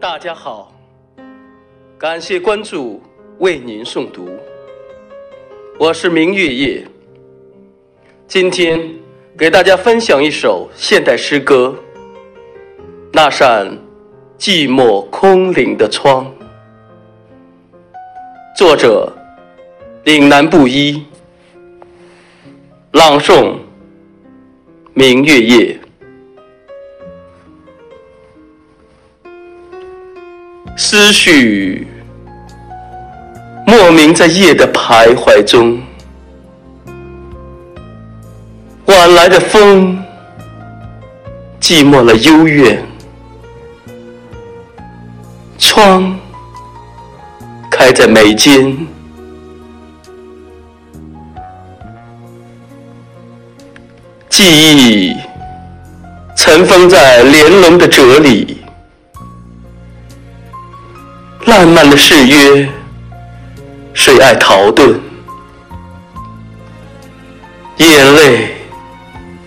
大家好，感谢关注，为您诵读。我是明月夜，今天给大家分享一首现代诗歌《那扇寂寞空灵的窗》，作者岭南布衣，朗诵明月夜。思绪莫名在夜的徘徊中，晚来的风寂寞了幽怨，窗开在眉间，记忆尘封在帘笼的褶里。烂漫的誓约，谁爱逃遁？眼泪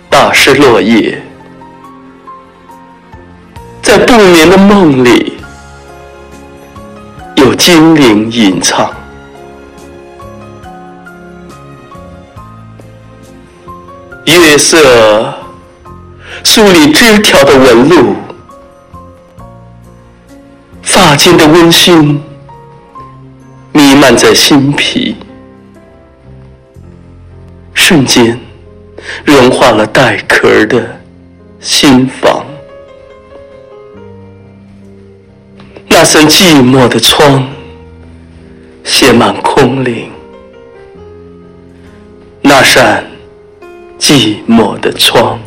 打湿落叶，在不眠的梦里，有精灵吟唱。月色梳理枝条的纹路。发间的温馨弥漫在心脾，瞬间融化了带壳的心房。那扇寂寞的窗，写满空灵。那扇寂寞的窗。